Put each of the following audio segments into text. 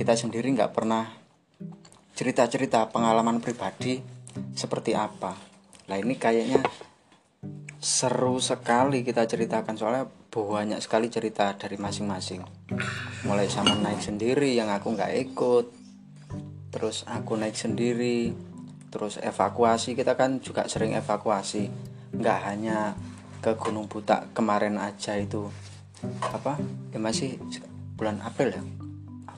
kita sendiri nggak pernah cerita-cerita pengalaman pribadi seperti apa. Lah ini kayaknya seru sekali kita ceritakan soalnya banyak sekali cerita dari masing-masing. Mulai sama naik sendiri yang aku nggak ikut terus aku naik sendiri terus evakuasi. Kita kan juga sering evakuasi nggak hanya ke Gunung Buta kemarin aja itu. Apa? Ya masih bulan April ya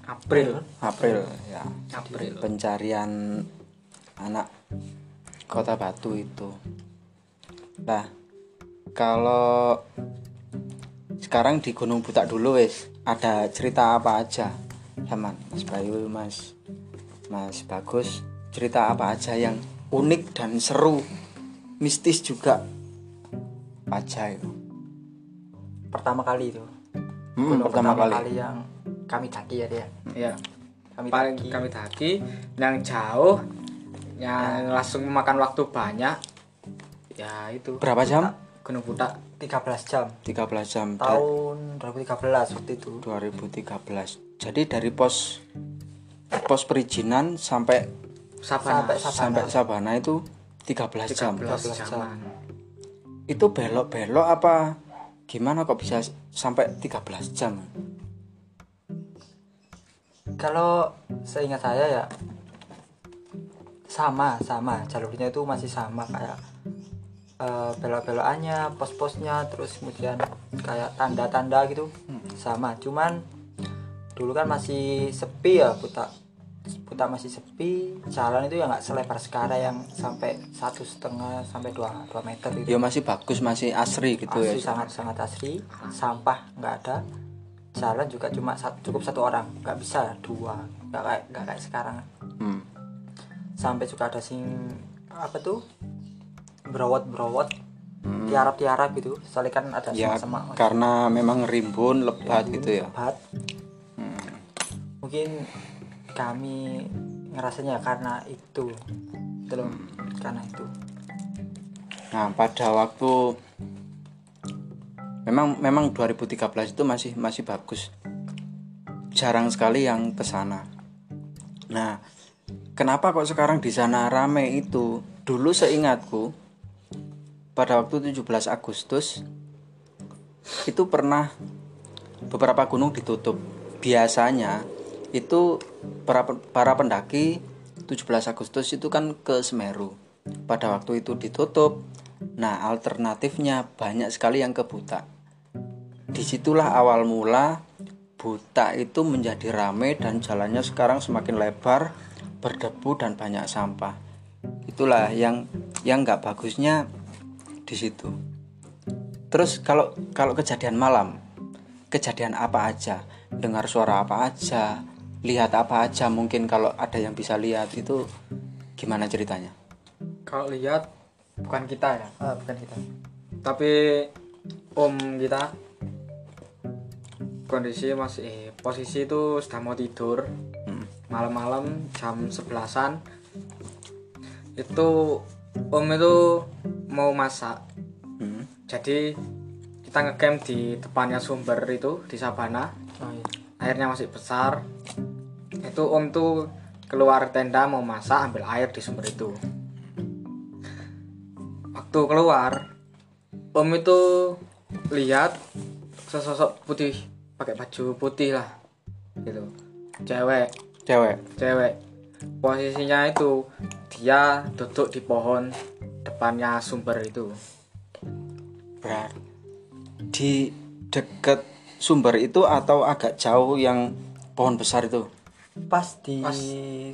April. April ya. April. Pencarian anak kota Batu itu. Nah kalau sekarang di Gunung Butak dulu wes ada cerita apa aja? Sama Mas Bayu Mas Mas Bagus cerita apa aja yang unik dan seru mistis juga? Aja itu pertama kali itu. Hmm, Gunung pertama kali. yang kami daki ya dia. Ya kami paling daki kami daki yang jauh yang langsung memakan waktu banyak ya itu. Berapa jam? Gunung Butak 13 jam. 13 jam tahun 2013 waktu itu. 2013 jadi dari pos pos perizinan sampai Sabana. Sampai Sabana. sampai Sabana itu 13 jam. 13 jam. jaman. itu belok-belok apa gimana kok bisa sampai 13 jam kalau seingat saya ya sama sama. Jalurnya itu masih sama kayak eh, belok-belokannya pos-posnya terus kemudian kayak tanda-tanda gitu sama. Cuman dulu kan masih sepi ya putak putak masih sepi. Jalan itu ya nggak selebar sekarang yang sampai satu setengah sampai dua dua meter gitu. Ya masih bagus masih asri gitu asri ya sangat sangat asri. Sampah nggak ada jalan juga cuma cukup satu orang nggak bisa dua nggak kayak nggak kayak sekarang. Hmm. sampai juga ada sing apa tuh berowot berowot tiarap tiarap gitu soalnya kan ada ya sama sama karena memang rimbun lebat gitu ya? Lebat. Hmm. mungkin kami ngerasanya karena itu itu loh karena itu. Nah pada waktu memang memang 2013 itu masih masih bagus. Jarang sekali yang ke sana. Nah kenapa kok sekarang di sana rame itu? Dulu seingatku pada waktu 17 Agustus itu pernah beberapa gunung ditutup. Biasanya itu para para pendaki 17 Agustus itu kan ke Semeru. Pada waktu itu ditutup. Nah alternatifnya banyak sekali yang ke Buta di situlah awal mula Buta itu menjadi rame dan jalannya sekarang semakin lebar berdebu dan banyak sampah. Itulah yang yang nggak bagusnya di situ. Terus kalau kalau kejadian malam kejadian apa aja? Dengar suara apa aja? Lihat apa aja mungkin kalau ada yang bisa lihat itu gimana ceritanya? Kalau lihat bukan kita ya. Ah, bukan kita. Tapi om kita kondisi masih eh, posisi itu sudah mau tidur. Hmm. malam-malam jam sebelasan. Itu om itu mau masak. Hmm. jadi kita ngecamp di depannya sumber itu di Sabana. Oh, iya. airnya masih besar. Itu om tuh keluar tenda mau masak ambil air di sumber itu. Waktu keluar om itu lihat sesosok putih pakai baju putih lah gitu cewek cewek cewek posisinya itu dia duduk di pohon depannya sumber itu berat di deket sumber itu atau agak jauh yang pohon besar itu pas di Pas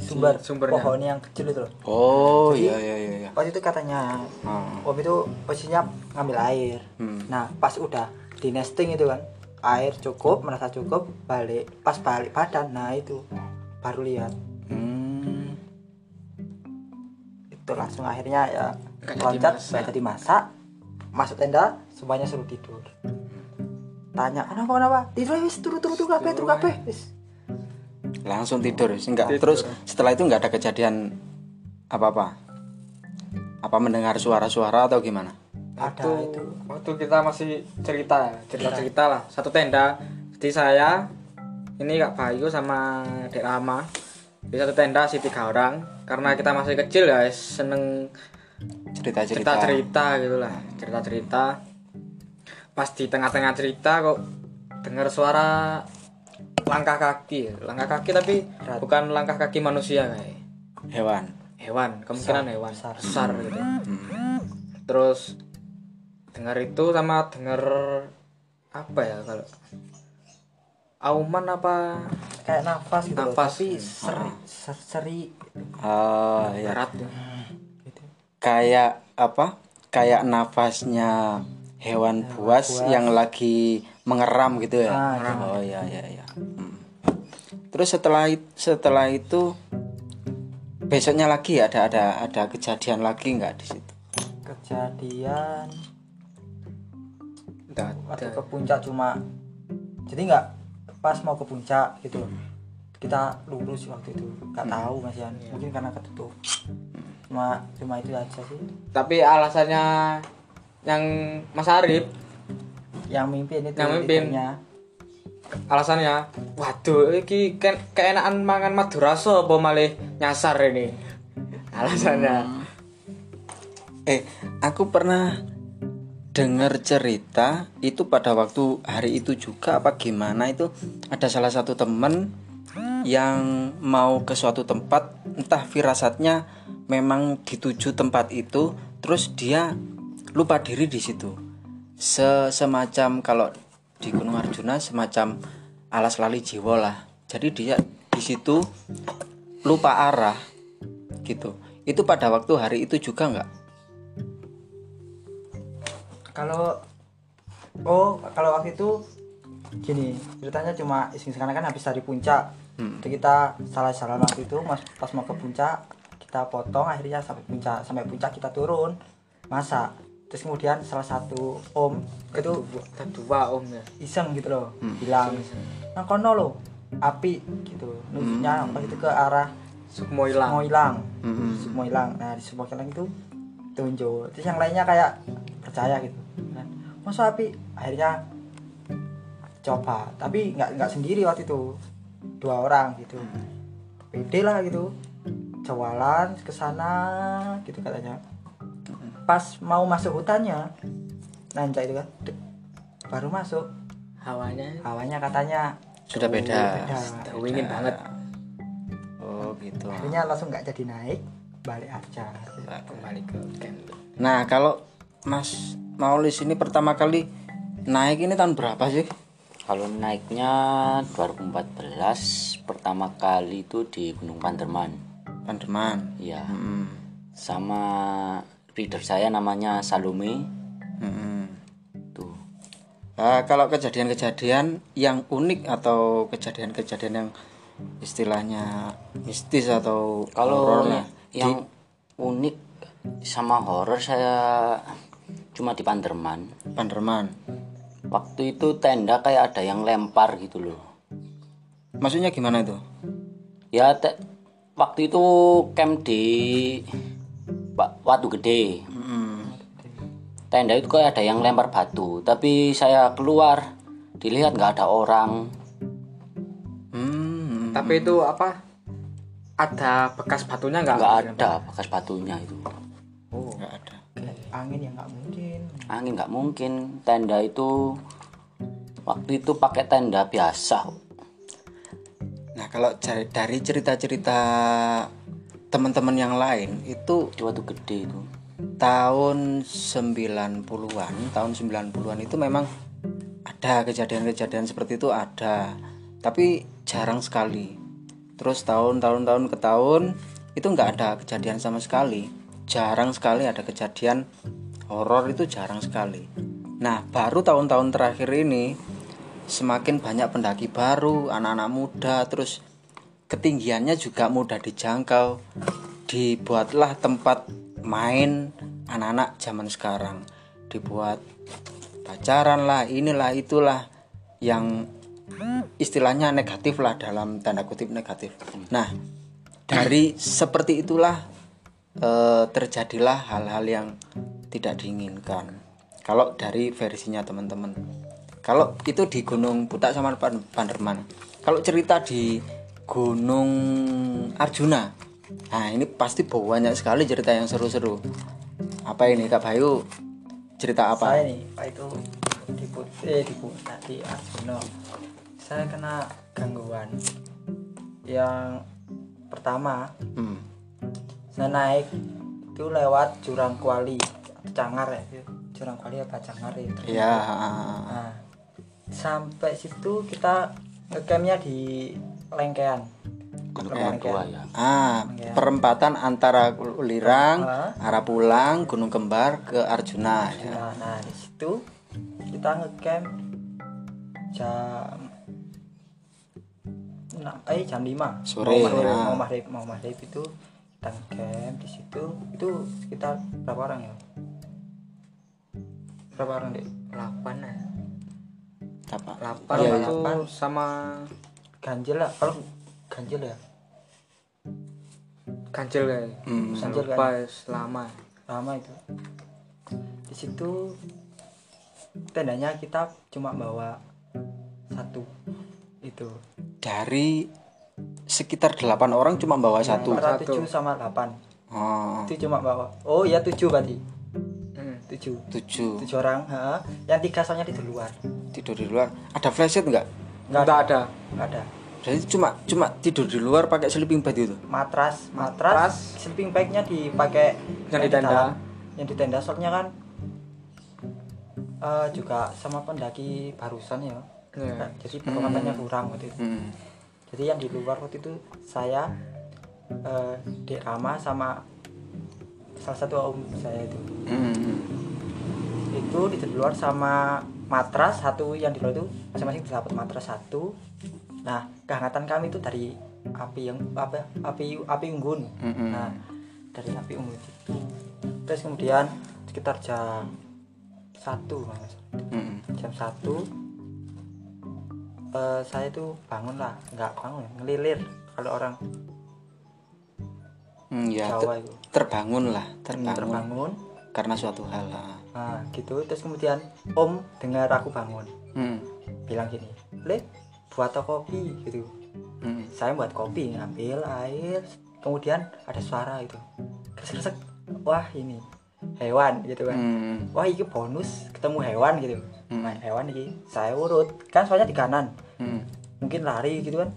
sumber di sumbernya. pohon yang kecil itu loh oh Jadi- iya iya iya iya. pas itu katanya Ah. om itu posisinya ngambil air Hmm. nah pas udah di nesting itu kan air cukup merasa cukup balik pas balik badan. Nah itu baru lihat. Hmm. itu langsung akhirnya ya jadi loncat masak. nggak jadi masak. Masuk tenda semuanya suruh tidur. Tanya kenapa kenapa? Tidur wis turu turu turu kape turu kape wis. Langsung tidur sih enggak Tidur. terus setelah itu nggak ada kejadian apa apa apa mendengar suara-suara atau gimana ada waktu itu. waktu kita masih cerita cerita cerita lah. Satu tenda. Jadi saya ini Kak Bayu sama Dek Rama. Di satu tenda sih tiga orang. Karena kita masih kecil ya seneng cerita-cerita. cerita-cerita gitu lah. Cerita-cerita. Pas di tengah-tengah cerita kok dengar suara langkah kaki. Langkah kaki tapi bukan langkah kaki manusia kayak hewan. Hewan kemungkinan hewan. Besar. besar gitu terus dengar itu sama dengar apa ya kalau auman apa kayak nafas gitu Nafas. tapi seri, ser- seri. Oh ya berat ya. gitu. Kayak apa? Kayak nafasnya hewan buas, yang lagi mengeram gitu ya? Ah, oh ya ya ya Hmm. terus setelah setelah itu besoknya lagi ada ada ada kejadian lagi nggak di situ? Kejadian Waktu ada. ke puncak cuma jadi nggak pas mau ke puncak gitu. Kita lurus waktu itu. Nggak tahu mas Yan. Mungkin karena ketutup. Cuma cuma itu aja sih. Tapi alasannya yang Mas Arif? Yang mimpin itu Yang mimpin. leadernya. alasannya waduh iki kan keenakan mangan madu rasa apa malih nyasar ini? Alasannya. Eh aku pernah dengar cerita itu pada waktu hari itu juga apa gimana itu? Ada salah satu temen yang mau ke suatu tempat entah firasatnya memang dituju tempat itu terus dia lupa diri di situ. Se semacam kalau di Gunung Arjuna semacam alas lali jiwa lah. Jadi dia di situ lupa arah gitu. Itu pada waktu hari itu juga nggak kalau oh kalau waktu itu gini ceritanya cuma iseng karena kan habis dari puncak. Jadi kita salah salah waktu itu mas pas mau ke puncak kita potong akhirnya sampai puncak. Sampai puncak kita turun masak. Terus kemudian salah satu om itu dua om ya? iseng gitu loh bilang nah kono lo api gitu. Nunjuknya apa itu ke arah Sukmo hilang mau hilang semua hilang nah di semua hilang itu tunjuk. Terus yang lainnya kayak percaya gitu kan masa api? Akhirnya coba tapi nggak nggak sendiri waktu itu. Dua orang gitu. Pede lah gitu. Jawalan ke sana gitu katanya. Pas mau masuk hutannya nanjak itu kan dek, baru masuk. Hawanya? Hawanya katanya sudah beda. beda wingin banget. Oh gitu. Akhirnya langsung nggak jadi naik balik aja. Kembali ke camp nah kalau Mas Maulis ini pertama kali naik ini tahun berapa sih Kalau naiknya 2014 pertama kali itu di Gunung Panderman. Pandeman Ya. Hmm. Sama reader saya namanya Salome. Hmm. Tuh. Nah, kalau kejadian-kejadian yang unik atau kejadian-kejadian yang istilahnya mistis atau Kalau yang unik sama horor saya cuma di Panderman. Panderman Waktu itu tenda kayak ada yang lempar gitu loh. maksudnya gimana itu Ya te- waktu itu camp di Wa- Watu Gede. Hmm. Tenda itu kayak ada yang lempar batu, tapi saya keluar dilihat nggak ada orang. Hmm. tapi itu apa ada bekas batunya nggak nggak ada bekas batunya itu oh nggak ada angin ya nggak mungkin. Angin nggak mungkin. Tenda itu waktu itu pakai tenda biasa. Nah kalau cari- dari cerita-cerita teman-teman yang lain itu di waktu gede itu. tahun 90-an, tahun 90-an itu memang ada kejadian-kejadian seperti itu ada, tapi jarang sekali. Terus tahun-tahun tahun ke tahun itu nggak ada kejadian sama sekali. Jarang sekali ada kejadian horor itu jarang sekali. Nah, baru tahun-tahun terakhir ini semakin banyak pendaki baru, anak-anak muda, terus ketinggiannya juga mudah dijangkau. Dibuatlah tempat main anak-anak zaman sekarang. Dibuat pacaran lah, inilah itulah yang istilahnya negatif lah dalam tanda kutip negatif. Nah, dari seperti itulah eh, terjadilah hal-hal yang tidak diinginkan. Kalau dari versinya teman-teman. kalau itu di Gunung Butak sama Pan- Panderman kalau cerita di Gunung Arjuna nah ini pasti banyak sekali cerita yang seru-seru apa ini Kak Bayu cerita apa saya nih pak itu di put eh di put di Arjuna saya kena gangguan yang pertama Hmm. Saya naik itu lewat jurang kuali cangar ya itu. jurang kuali apa cangar ya itu. Iya. nah sampai situ kita ngecampnya di lengkean Gunung Lengkean. Ya. Ah, perempatan antara Lirang, Ah. arah pulang, Gunung Kembar ke Arjuna. ya. Nah, nah di situ kita ngecamp jam nah, eh jam 5 Sore, mau maghrib, nah. mau maghrib mau maghrib itu kita ngecamp di situ itu sekitar berapa orang ya? Berapa orang deh 8 ya Apa? 8 Iya, itu delapan. sama ganjil lah. Kalau ganjil ya? Ganjil kayak Hmm. Saya Ganjil lupa selama. Lama itu. Di situ tendanya kita cuma bawa satu itu. Dari sekitar delapan orang cuma bawa satu. antara Satu. tujuh sama delapan Oh, itu cuma bawa oh iya tujuh berarti hmm. tujuh tujuh. tujuh orang ha. yang tiga soalnya di luar Tidur di luar. Ada flashlight nggak? nggak Nggak ada ada nggak ada Jadi cuma cuma tidur di luar pakai sleeping bag itu. matras Matras. matras sleeping bagnya dipakai Yang di tenda. dalam. yang di tenda soalnya kan eh, juga sama pendaki barusan ya Iya. jadi perlengkapannya kurang waktu itu Hmm. Jadi yang di luar waktu itu saya eh, Dek Rama sama salah satu om saya itu Hmm, hmm. itu di luar sama matras satu yang di luar itu masing-masing dapat matras satu nah kehangatan kami itu dari api yang apa api api unggun Mm-mm. nah dari api unggun itu terus kemudian sekitar jam satu Mas. Hmm. jam satu eh, saya itu bangun lah nggak bangun ngelilir kalau orang Hmm, ya Jawa itu terbangun lah, terbangun, terbangun karena suatu hal. lah. nah gitu terus kemudian om dengar aku bangun Hmm. bilang gini le buat kopi gitu Hmm. saya buat kopi ngambil air kemudian ada suara itu kesek wah ini hewan gitu kan Hmm. wah ini bonus ketemu hewan gitu Hmm. nah, hewan ini saya urut kan soalnya di kanan Hmm. mungkin lari gitu kan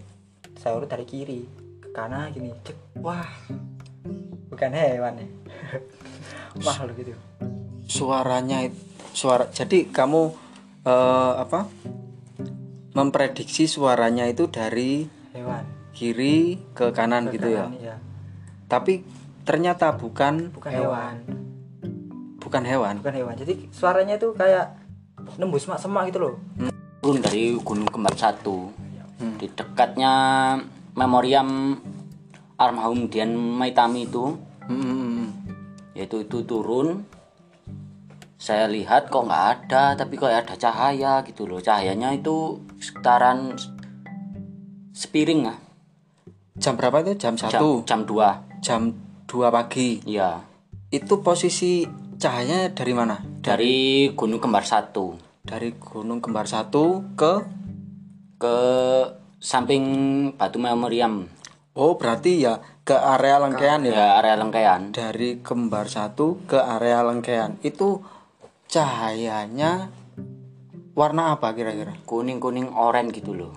saya urut dari kiri ke kanan gini cek wah bukan hewan ya makhluk gitu Suaranya suara jadi kamu eh, apa? Memprediksi suaranya itu dari hewan kiri ke kanan Ke gitu ya. kanan, iya. Tapi ternyata bukan bukan hewan bukan hewan. bukan hewan jadi suaranya itu kayak nembus semak semak gitu loh. Turun dari Gunung Kembar satu. Hmm. di dekatnya memoriam almarhum Dian Maitami itu. Hmm, yaitu itu turun. Saya lihat kok nggak ada tapi kok ada cahaya gitu loh. Cahayanya itu sekitaran sepiring lah. Jam berapa itu? Jam jam satu, jam 2 jam 2 pagi. ya Itu posisi cahayanya dari mana? dari Gunung Kembar satu Dari Gunung Kembar satu ke ke samping Batu Memoriam Oh, berarti ya ke area Lengkean ya. ya area Lengkean Dari Kembar satu ke area Lengkean. Itu cahayanya warna apa kira-kira? kuning kuning oranye gitu loh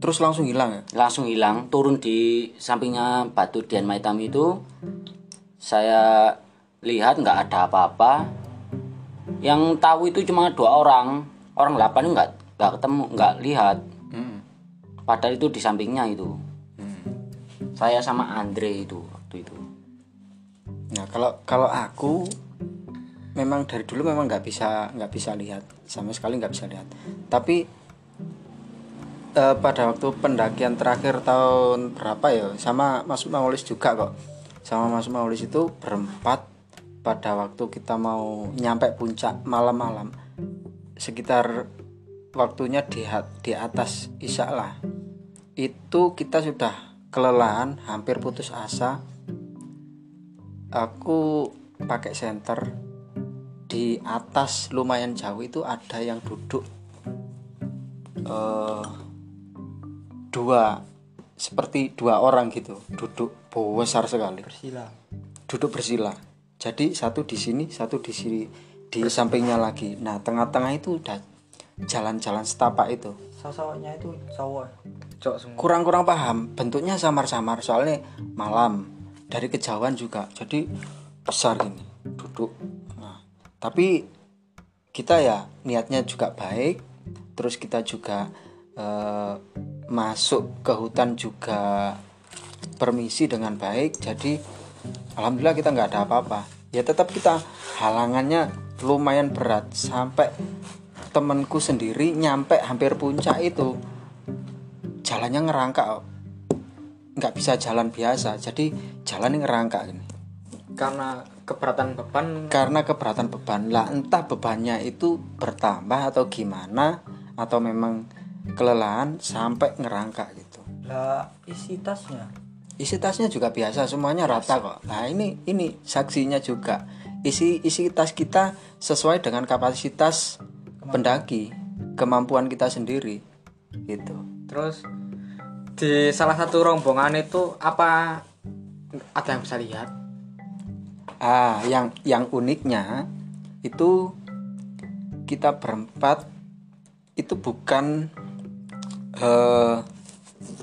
Terus langsung hilang ya? langsung hilang turun di sampingnya batu Dian Maitami itu saya lihat nggak ada apa-apa yang tahu itu cuma dua orang orang delapan nggak nggak ketemu nggak lihat Hmm. padahal itu di sampingnya itu Hmm. saya sama Andre itu waktu itu Nah, kalau kalau aku memang dari dulu memang nggak bisa nggak bisa lihat sama sekali nggak bisa lihat. Tapi eh, pada waktu pendakian terakhir tahun berapa ya sama Mas Maulis juga kok. Sama Mas Maulis itu berempat pada waktu kita mau nyampe puncak malam-malam sekitar waktunya di di atas Isya lah. Itu kita sudah kelelahan, hampir putus asa. Aku pakai senter. Di atas lumayan jauh itu ada yang duduk eh, dua seperti dua orang gitu duduk besar sekali. Bersila. Duduk bersila jadi satu di sini satu di sini di sampingnya lagi. Nah tengah-tengah itu udah jalan-jalan setapak itu. Sosoknya itu semua. Kurang-kurang paham. Bentuknya samar-samar soalnya malam. Dari kejauhan juga. Jadi besar gini duduk. Nah, tapi kita ya niatnya juga baik. Terus kita juga eh, masuk ke hutan juga permisi dengan baik. Jadi alhamdulillah kita nggak ada apa-apa. Ya tetap kita halangannya lumayan berat. Sampai temanku sendiri nyampe hampir puncak itu jalannya ngerangkak. Oh. nggak bisa jalan biasa jadi jalan ngerangkak ini. Karena keberatan beban? Karena keberatan beban. Lah entah bebannya itu bertambah atau gimana atau memang kelelahan sampai ngerangkak gitu. Lah isi tasnya isi tasnya juga biasa semuanya rata kok. Nah ini ini saksinya juga. Isi isi tas kita sesuai dengan kapasitas pendaki kemampuan kita sendiri gitu. Terus di salah satu rombongan itu apa ada yang bisa lihat? Ah, yang yang uniknya itu kita berempat itu bukan eh,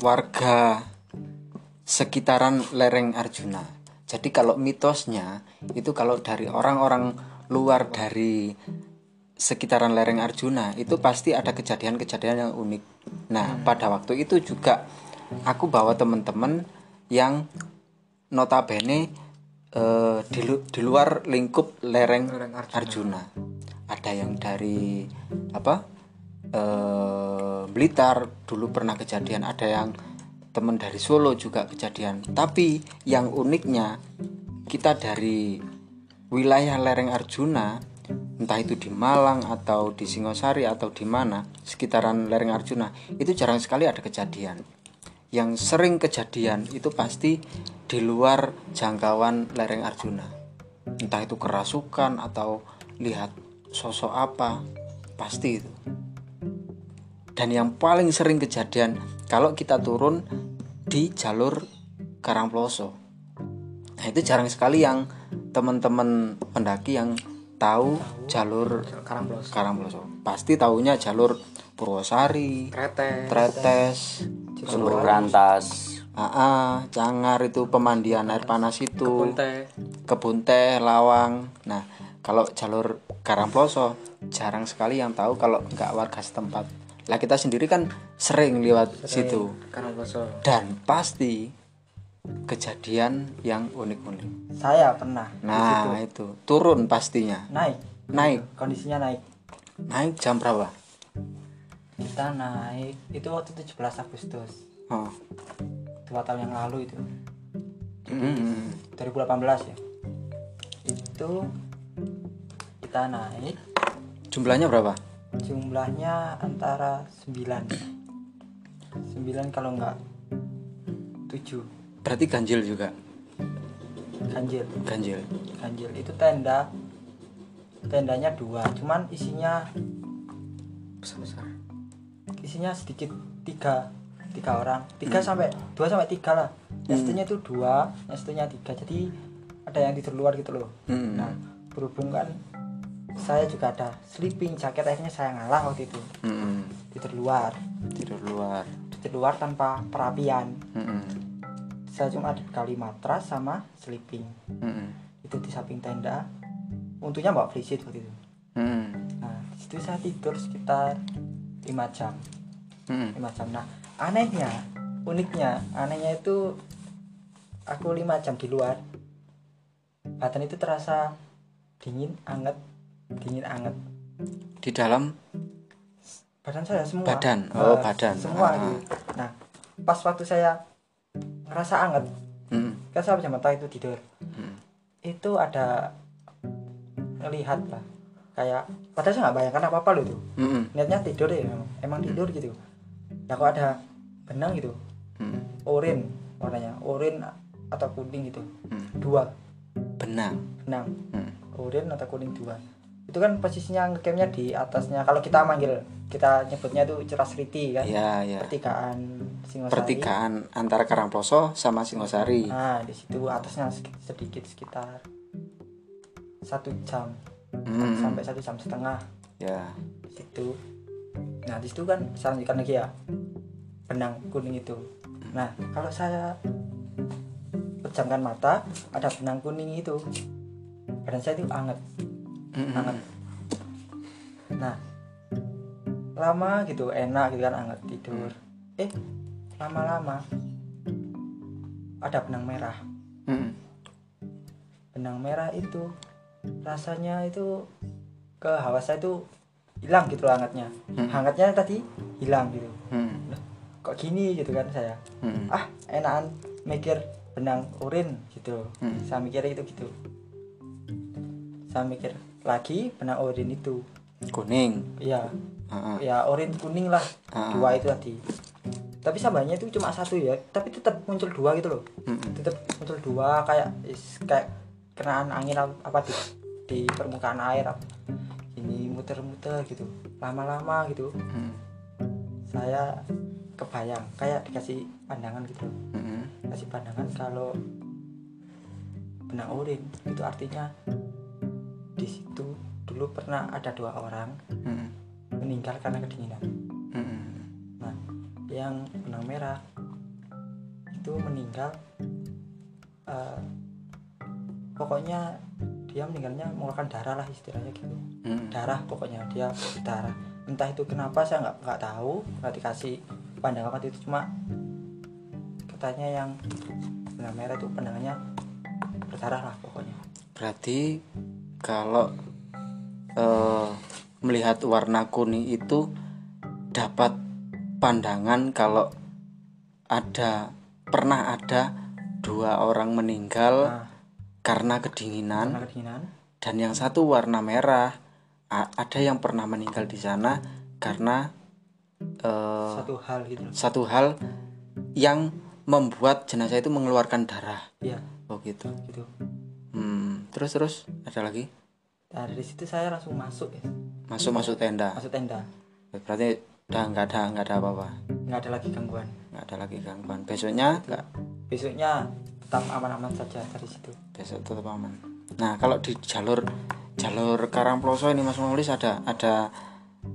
warga sekitaran lereng Arjuna. Jadi kalau mitosnya itu kalau dari orang-orang luar dari sekitaran lereng Arjuna itu pasti ada kejadian-kejadian yang unik. Nah, pada waktu itu juga aku bawa teman-teman yang notabene eh, di, di luar lingkup lereng Lereng Arjuna. Arjuna. Ada yang dari apa? eh Blitar dulu pernah kejadian, ada yang teman dari Solo juga kejadian. Tapi yang uniknya kita dari wilayah lereng Arjuna entah itu di Malang atau di Singosari atau di mana sekitaran lereng Arjuna itu jarang sekali ada kejadian. Yang sering kejadian itu pasti di luar jangkauan lereng Arjuna. Entah itu kerasukan atau lihat sosok apa pasti itu dan yang paling sering kejadian kalau kita turun di jalur Karangploso. Nah itu jarang sekali yang teman-teman pendaki yang tahu jalur Karangplos Karangploso. Pasti tahunya jalur Purwosari Krete Tretes Sumber berantas. AA, Cangar itu pemandian air panas itu. Punte kebun teh, lawang. Nah, kalau jalur Karangploso jarang sekali yang tahu kalau nggak warga setempat. Lah kita sendiri kan sering lewat situ Karangploso dan pasti kejadian yang unik-unik. saya pernah Nah, itu turun pastinya. naik Naik, kondisinya naik naik jam berapa? kita naik itu waktu 17 Agustus Oh. dua tahun yang lalu itu Mm. 2018 ya itu kita naik Jumlahnya berapa? Jumlahnya antara 9 9 kalau enggak 7 Berarti ganjil juga. ganjil. Ganjil. ganjil. Itu tenda. Tendanya dua cuman isinya besar-besar. isinya sedikit tiga tiga orang. Tiga sampai dua sampai tiga lah. Yang satunya itu dua yang satunya tiga. Jadi ada yang tidur luar gitu loh. Hmm. nah berhubung kan saya juga ada sleeping jaket akhirnya saya ngalah waktu itu Mm-mm. tidur luar Tidur luar. tidur luar tanpa perapian Mm-mm. saya cuma dibekali matras sama sleeping Mm-mm. itu di samping tenda untungnya bawa free sheet waktu itu Mm-mm. nah di situ saya tidur sekitar 5 jam Mm-mm. 5 jam nah anehnya uniknya anehnya itu aku 5 jam di luar badan itu terasa dingin anget dingin anget Di dalam badan saya semua Badan. Oh, Eh, badan. semua Ah. gitu. nah pas waktu saya ngerasa anget Mm. kan saya jam mata itu tidur Mm. itu ada ngelihat lah kayak padahal saya nggak bayangkan apa apa loh itu Mm-mm. niatnya tidur ya emang, emang tidur gitu ya kok ada benang gitu Mm. orin warnanya orin atau kuning gitu Mm. dua Benang. benang Mm. orin atau kuning dua itu kan posisinya ngecampnya di atasnya. Kalau kita manggil kita nyebutnya itu Curasriti kan? Ya ya pertigaan Singosari. Pertigaan antara Karangploso sama Singosari. Nah di situ atasnya sedikit sekitar satu jam. Hmm. sampai satu jam setengah. Ya. Di situ. Nah di situ kan saya lanjutkan lagi ya. Benang kuning itu. Nah kalau saya pejamkan mata ada benang kuning itu. Badan saya itu anget Anget nah lama gitu enak gitu kan anget tidur. Eh lama-lama ada benang merah. Mm-mm. benang merah itu rasanya itu ke hawa saya itu hilang gitu loh hangatnya. Hmm. hangatnya tadi hilang gitu. Kok gini gitu kan saya. Mm-mm. ah enakan mikir benang urin gitu. Hmm. saya mikirnya itu gitu. Saya mikir lagi benang urin itu kuning ya Heeh. ya orin kuning lah Ah. dua itu tadi tapi sambalnya itu cuma satu ya tapi tetap muncul dua gitu loh Mm-mm. tetap muncul dua kayak is- kayak kenaan angin ap- apa di di permukaan air apa. ini muter-muter gitu lama-lama gitu Mm. saya kebayang kayak dikasih pandangan gitu loh. Mm-mm. kasih pandangan kalau benang urin itu artinya di situ dulu pernah ada dua orang Mm-mm. meninggal karena kedinginan Mm-mm. Nah, yang benang merah itu meninggal eh, pokoknya dia meninggalnya mengeluarkan darah lah istilahnya gitu Mm-mm. darah pokoknya dia berdarah entah itu kenapa saya nggak nggak tahu nggak dikasih pandangan waktu itu cuma katanya yang benang merah itu pandangannya berdarah lah pokoknya Berarti kalau eh, melihat warna kuning itu dapat pandangan kalau ada pernah ada dua orang meninggal nah karena kedinginan. Karena kedinginan. Dan yang satu warna merah. A- ada yang pernah meninggal di sana karena eh, satu hal gitu. satu hal yang membuat jenazah itu mengeluarkan darah. ya Oh gitu. gitu. Hmm, terus terus ada lagi nah, dari situ saya langsung masuk ya masuk masuk tenda. masuk tenda Berarti udah nggak ada nggak ada apa-apa, nggak ada lagi gangguan nggak ada lagi gangguan. Besoknya nggak besoknya tetap aman-aman saja dari situ besok tetap aman. Nah kalau di jalur jalur Karangploso ini Mas Maulis ada ada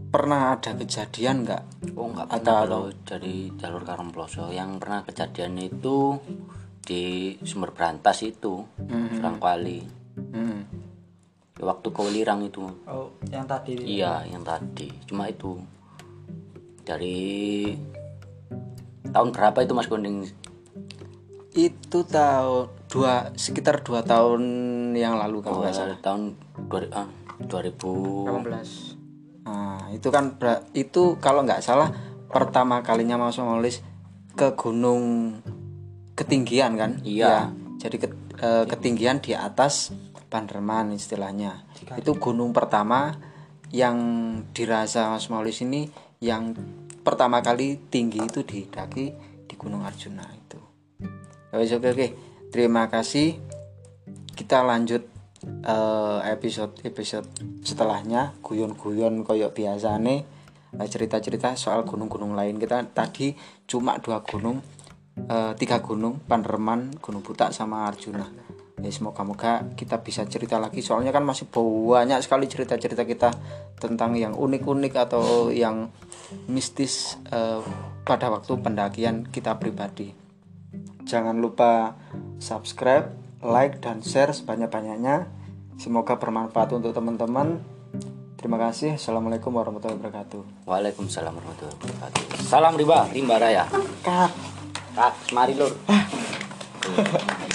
pernah ada kejadian nggak? Oh nggak Atau- pernah kalau dari jalur Karangploso yang pernah kejadian itu di Sumber Berantas itu Mhm. Serangkali Hmm. waktu ke Welirang itu oh yang tadi iya yang tadi cuma itu dari tahun berapa itu Mas Gonding Itu tahun dua sekitar dua tahun yang lalu kalau oh, nggak salah. dari tahun dua- ah, 2000 18 Nah, itu kan itu kalau nggak salah pertama kalinya Mas Maulis ke gunung ketinggian kan? Iya. Ya, jadi ke- eh, ketinggian di atas Panderman istilahnya. Itu gunung pertama yang dirasa Mas Maulis ini yang pertama kali tinggi itu didaki di Gunung Arjuna itu. Ya wis, oke oke. Terima kasih. Kita lanjut eh, episode episode setelahnya guyon-guyon koyok biasane eh, cerita-cerita soal gunung-gunung lain kita tadi cuma dua gunung eh, tiga gunung Panderman Gunung Butak sama Arjuna ya semoga-moga kita bisa cerita lagi soalnya kan masih banyak sekali cerita-cerita kita tentang yang unik-unik atau yang mistis eh, pada waktu pendakian kita pribadi Jangan lupa subscribe, like, dan share sebanyak-banyaknya. Semoga bermanfaat untuk teman-teman. Terima kasih. Assalamualaikum warahmatullahi wabarakatuh. Waalaikumsalam warahmatullahi wabarakatuh salam riba rimba raya Kat. kak semari lur